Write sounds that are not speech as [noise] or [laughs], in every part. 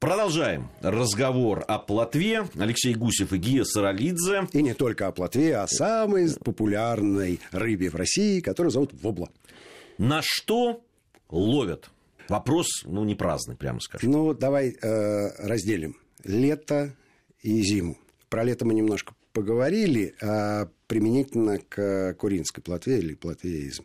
Продолжаем разговор о плотве. Алексей Гусев и Гия Саралидзе. И не только о плотве, а о самой популярной рыбе в России, которую зовут вобла. На что ловят? Вопрос, ну, не праздный, прямо скажем. Ну, давай э, разделим лето и зиму. Про лето мы немножко поговорили, а применительно к Куринской плотве или плотве из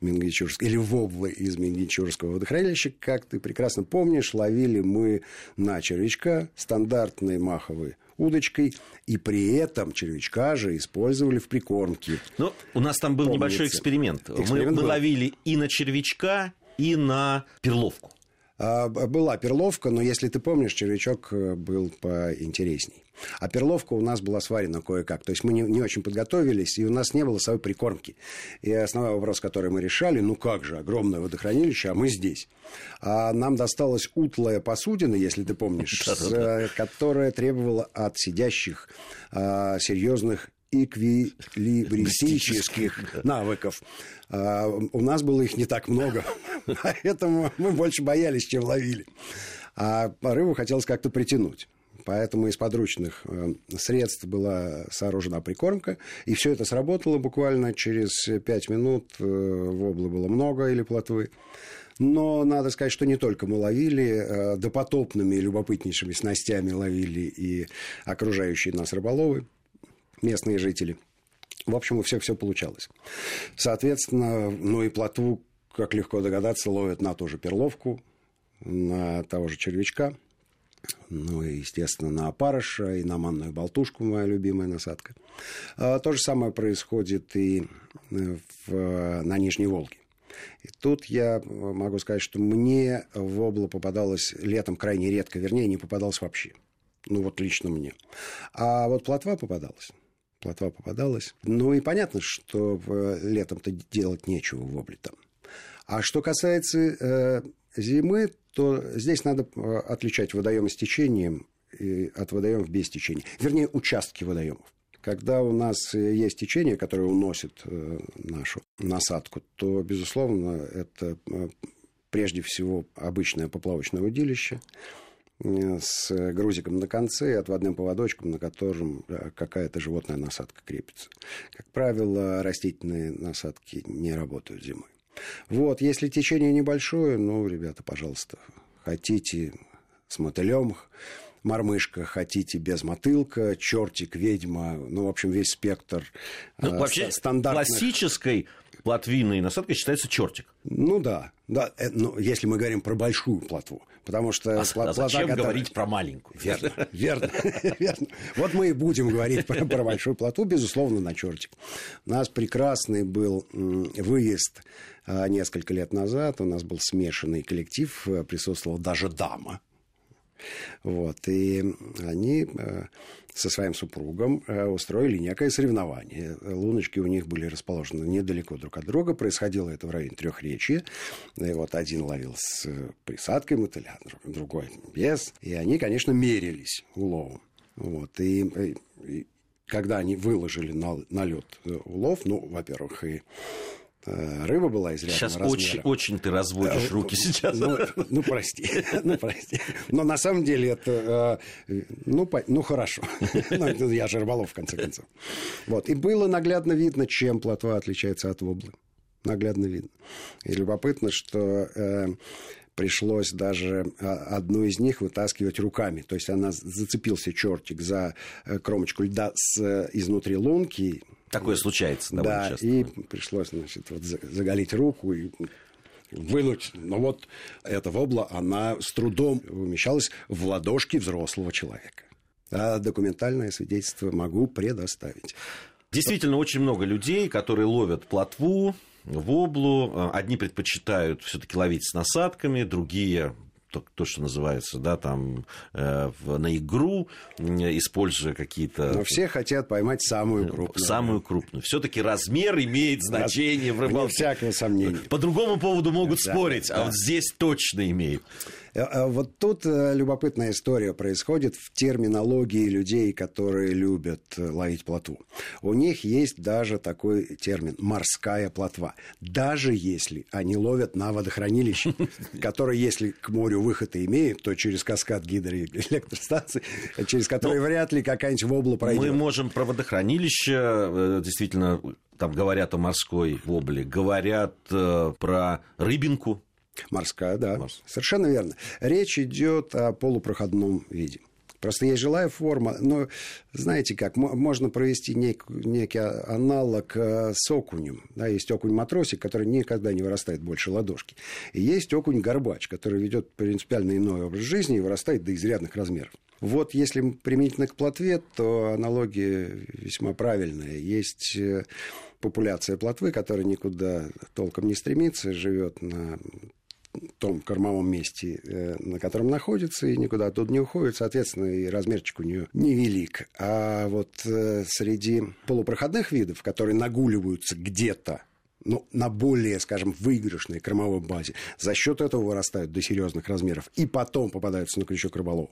Мингичурского, или воблы из Мингичурского водохранилища, как ты прекрасно помнишь, ловили мы на червячка стандартной маховой удочкой, и при этом червячка же использовали в прикормке. Ну, у нас там был Помнится. небольшой эксперимент. эксперимент мы, мы ловили и на червячка, и на перловку. А, была перловка, но если ты помнишь, червячок э, был поинтересней. А перловка у нас была сварена кое-как. То есть мы не, не очень подготовились, и у нас не было своей прикормки. И основной вопрос, который мы решали, ну как же, огромное водохранилище, а мы здесь. А нам досталась утлая посудина, если ты помнишь, э, которая требовала от сидящих а, серьезных эквилибристических навыков. А, у нас было их не так много, [laughs] поэтому мы больше боялись, чем ловили. А рыбу хотелось как-то притянуть. Поэтому из подручных э, средств была сооружена прикормка. И все это сработало буквально через пять минут. Э, Воблы было много или плотвы. Но надо сказать, что не только мы ловили, э, допотопными любопытнейшими снастями ловили и окружающие нас рыболовы местные жители. В общем, у всех все получалось. Соответственно, ну и плотву, как легко догадаться, ловят на ту же перловку, на того же червячка, ну и, естественно, на опарыша и на манную болтушку, моя любимая насадка. А, то же самое происходит и э, в, на Нижней Волге. И тут я могу сказать, что мне в обло попадалось летом крайне редко, вернее, не попадалось вообще. Ну вот лично мне. А вот плотва попадалась плотва попадалась. Ну и понятно, что летом-то делать нечего в обле там. А что касается э, зимы, то здесь надо э, отличать водоемы с течением от водоемов без течения. Вернее, участки водоемов. Когда у нас есть течение, которое уносит э, нашу насадку, то, безусловно, это э, прежде всего обычное поплавочное удилище – с грузиком на конце и отводным поводочком, на котором э, какая-то животная насадка крепится. Как правило, растительные насадки не работают зимой. Вот, если течение небольшое, ну, ребята, пожалуйста, хотите с мотылем, мормышка, хотите без мотылка, чертик, ведьма, ну, в общем, весь спектр ну, э, вообще стандартных... классической плотвиной насадкой считается чертик. Ну да, да, ну, если мы говорим про большую плотву. Потому что а, плота, а зачем которая... говорить про маленькую? Верно, верно, [laughs] верно. Вот мы и будем говорить про, про большую плотву, безусловно, на чертик. У нас прекрасный был выезд а, несколько лет назад. У нас был смешанный коллектив, э, присутствовала даже дама вот, и они э, со своим супругом э, устроили некое соревнование. Луночки у них были расположены недалеко друг от друга. Происходило это в районе трех речи. И вот один ловил с присадкой мотыля, другой без. И они, конечно, мерились уловом. Вот, и, э, и когда они выложили на, на лед улов, ну, во-первых, и рыба была изрядного Сейчас размера. очень, очень ты разводишь э, руки сейчас. Ну, ну, прости, ну, прости. Но на самом деле это, э, ну, ну хорошо. [laughs] ну, я же рыболов, в конце концов. Вот. И было наглядно видно, чем плотва отличается от воблы. Наглядно видно. И любопытно, что э, пришлось даже одну из них вытаскивать руками. То есть она зацепился чертик за кромочку льда с изнутри лунки, Такое случается довольно да, часто. и пришлось, значит, вот заголить руку и вынуть. Но вот эта вобла, она с трудом умещалась в ладошки взрослого человека. А документальное свидетельство могу предоставить. Действительно, очень много людей, которые ловят плотву, воблу. Одни предпочитают все-таки ловить с насадками, другие то, то что называется, да, там э, на игру, используя какие-то... Но все хотят поймать самую крупную. Самую крупную. Все-таки размер имеет значение в рыбалке. Вне всякого сомнения. По другому поводу могут да, спорить, да. а вот здесь точно имеет. Э, вот тут любопытная история происходит в терминологии людей, которые любят ловить плотву. У них есть даже такой термин «морская плотва». Даже если они ловят на водохранилище, [laughs] которое, если к морю выход и имеет, то через каскад гидроэлектростанции, через который ну, вряд ли какая-нибудь вобла пройдет. Мы можем про водохранилище, действительно, там говорят о морской вобле, говорят э, про рыбинку. Морская, да. Морс. Совершенно верно. Речь идет о полупроходном виде. Просто есть жилая форма, но знаете как, можно провести нек, некий аналог э, с окунем. Да, есть окунь-матросик, который никогда не вырастает больше ладошки. И есть окунь-горбач, который ведет принципиально иной образ жизни и вырастает до изрядных размеров. Вот если применительно к плотве, то аналогия весьма правильная. Есть э, популяция плотвы, которая никуда толком не стремится, живет на том кормовом месте, э, на котором находится, и никуда оттуда не уходит, соответственно, и размерчик у нее невелик. А вот э, среди полупроходных видов, которые нагуливаются где-то ну, на более, скажем, выигрышной кормовой базе. За счет этого вырастают до серьезных размеров. И потом попадаются на крючок рыболов.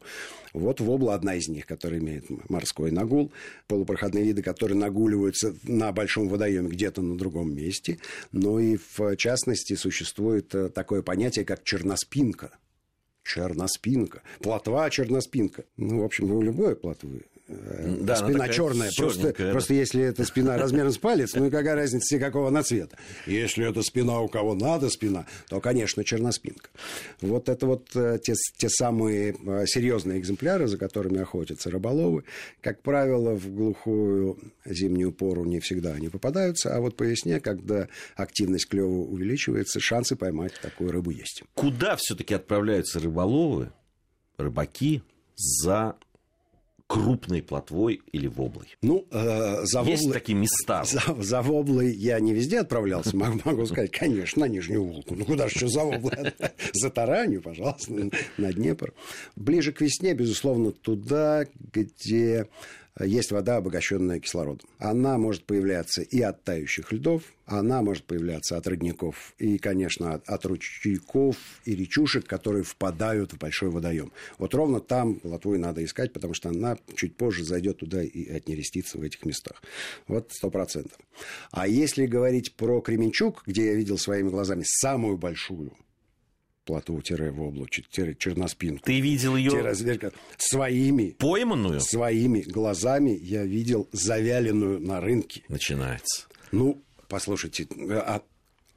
Вот вобла одна из них, которая имеет морской нагул. Полупроходные виды, которые нагуливаются на большом водоеме где-то на другом месте. Но и в частности существует э, такое понятие, как черноспинка. Черноспинка. Плотва черноспинка. Ну, в общем, у любой плотвы да, спина черная. Просто, да. просто если эта спина размером с палец, ну и какая разница, какого она цвета. Если это спина у кого надо спина, то, конечно, черноспинка. Вот это вот э, те, те самые э, серьезные экземпляры, за которыми охотятся рыболовы. Как правило, в глухую зимнюю пору не всегда они попадаются, а вот по весне, когда активность клева увеличивается, шансы поймать такую рыбу есть. Куда все-таки отправляются рыболовы, рыбаки за крупной плотвой или воблой? Ну, э, за Есть воблой... такие места? [laughs] За, за воблой я не везде отправлялся, могу, могу сказать, конечно, на Нижнюю Волку. Ну, куда же еще за воблой? [laughs] За Таранью, пожалуйста, на Днепр. Ближе к весне, безусловно, туда, где есть вода, обогащенная кислородом. Она может появляться и от тающих льдов, она может появляться от родников и, конечно, от, от ручейков и речушек, которые впадают в большой водоем. Вот ровно там лотву надо искать, потому что она чуть позже зайдет туда и отнерестится в этих местах. Вот сто процентов. А если говорить про Кременчук, где я видел своими глазами самую большую плотву-воблу, черноспинку. Ты видел ее своими пойманную? Своими глазами я видел завяленную на рынке. Начинается. Ну, послушайте, а,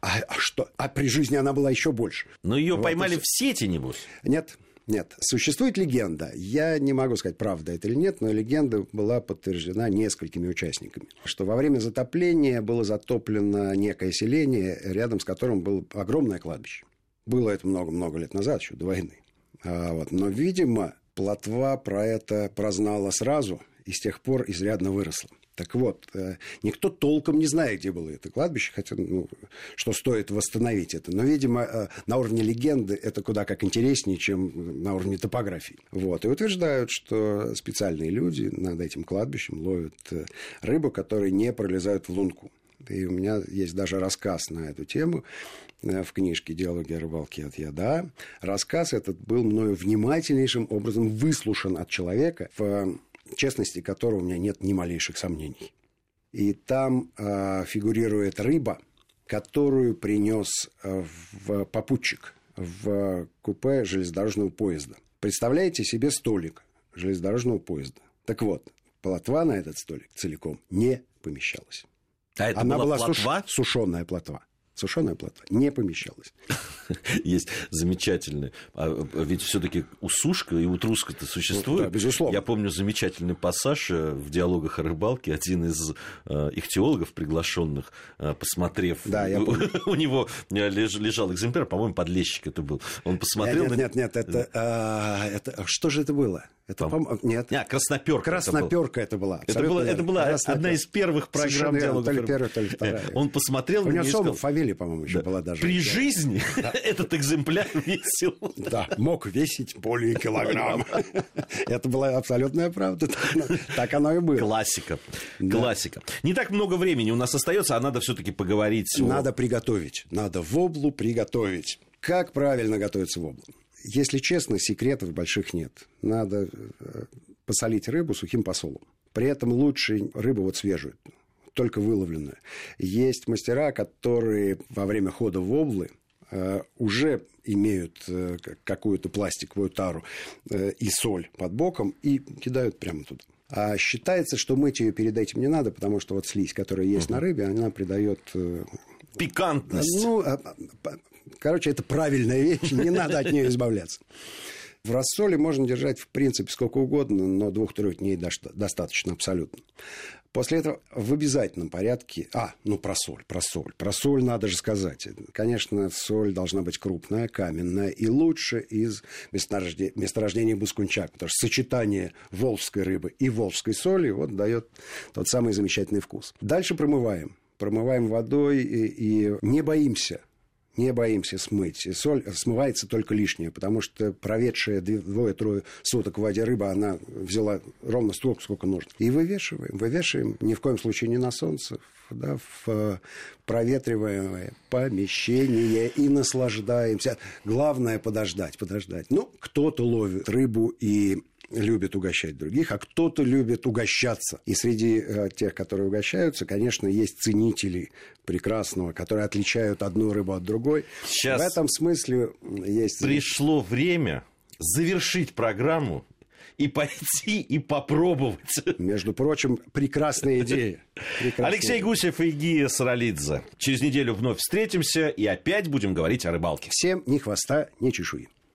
а, а что? А при жизни она была еще больше. Но ее вот поймали в сети, небось? Нет, нет, существует легенда. Я не могу сказать, правда это или нет, но легенда была подтверждена несколькими участниками, что во время затопления было затоплено некое селение, рядом с которым было огромное кладбище. Было это много-много лет назад, еще до войны. А, вот. Но, видимо, Плотва про это прознала сразу и с тех пор изрядно выросла. Так вот, э, никто толком не знает, где было это кладбище, хотя, ну, что стоит восстановить это. Но, видимо, э, на уровне легенды это куда как интереснее, чем на уровне топографии. Вот. И утверждают, что специальные люди над этим кладбищем ловят э, рыбу, которые не пролезают в лунку. И у меня есть даже рассказ на эту тему в книжке «Диалоги о рыбалке от яда». Рассказ этот был мною внимательнейшим образом выслушан от человека, в честности которого у меня нет ни малейших сомнений. И там э, фигурирует рыба, которую принес э, в попутчик в купе железнодорожного поезда. Представляете себе столик железнодорожного поезда. Так вот, полотва на этот столик целиком не помещалась. А это Она была, была плотва? Суш... сушеная плотва. Сушеная плотва не помещалась. [laughs] Есть замечательный. А, ведь все-таки у сушка и у труска-то существует. Ну, да, безусловно. Я помню замечательный пассаж э, в диалогах о рыбалке. Один из э, ихтиологов, приглашенных, э, посмотрев, да, я [laughs] у него лежал экземпляр, по-моему, подлещик это был. Он посмотрел. Нет, нет, нет, это, а, это что же это было? Это, пом... Нет. А, красноперка. Красноперка это, была. Это, была, это была одна из первых программ диалога. То ли первая, то ли вторая. Он посмотрел У него сказал... фамилия, по-моему, еще да. была даже. При жизни [laughs] [laughs] этот экземпляр весил. Да, мог весить более килограмма. Это была абсолютная правда. Так оно и было. Классика. Классика. Не так много времени у нас остается, а надо все-таки поговорить. Надо приготовить. Надо воблу приготовить. Как правильно готовится воблу? Если честно, секретов больших нет. Надо э, посолить рыбу сухим посолом. При этом лучше рыбу вот свежую, только выловленную. Есть мастера, которые во время хода в облы э, уже имеют э, какую-то пластиковую тару и соль под боком и кидают прямо туда. А считается, что мыть ее перед этим не надо, потому что вот слизь, которая есть угу. на рыбе, она придает пикантность. Ну, а, а, короче, это правильная вещь, не надо от нее избавляться. В рассоле можно держать, в принципе, сколько угодно, но двух-трех дней достаточно абсолютно. После этого в обязательном порядке... А, ну про соль, про соль. Про соль надо же сказать. Конечно, соль должна быть крупная, каменная и лучше из месторождения, месторождения Бускунчак, потому что сочетание волжской рыбы и волжской соли вот дает тот самый замечательный вкус. Дальше промываем. Промываем водой и, и не боимся не боимся смыть. Соль смывается только лишнее, потому что проведшая двое-трое суток в воде рыба, она взяла ровно столько, сколько нужно. И вывешиваем. Вывешиваем ни в коем случае не на солнце, да, в проветриваемое помещение и наслаждаемся. Главное подождать, подождать. Ну, кто-то ловит рыбу и любит угощать других, а кто-то любит угощаться. И среди э, тех, которые угощаются, конечно, есть ценители прекрасного, которые отличают одну рыбу от другой. Сейчас В этом смысле есть... Пришло время завершить программу и пойти и попробовать. Между прочим, прекрасная идея. Прекрасная Алексей Гусев и Гия Саралидзе. Через неделю вновь встретимся и опять будем говорить о рыбалке. Всем ни хвоста, ни чешуи.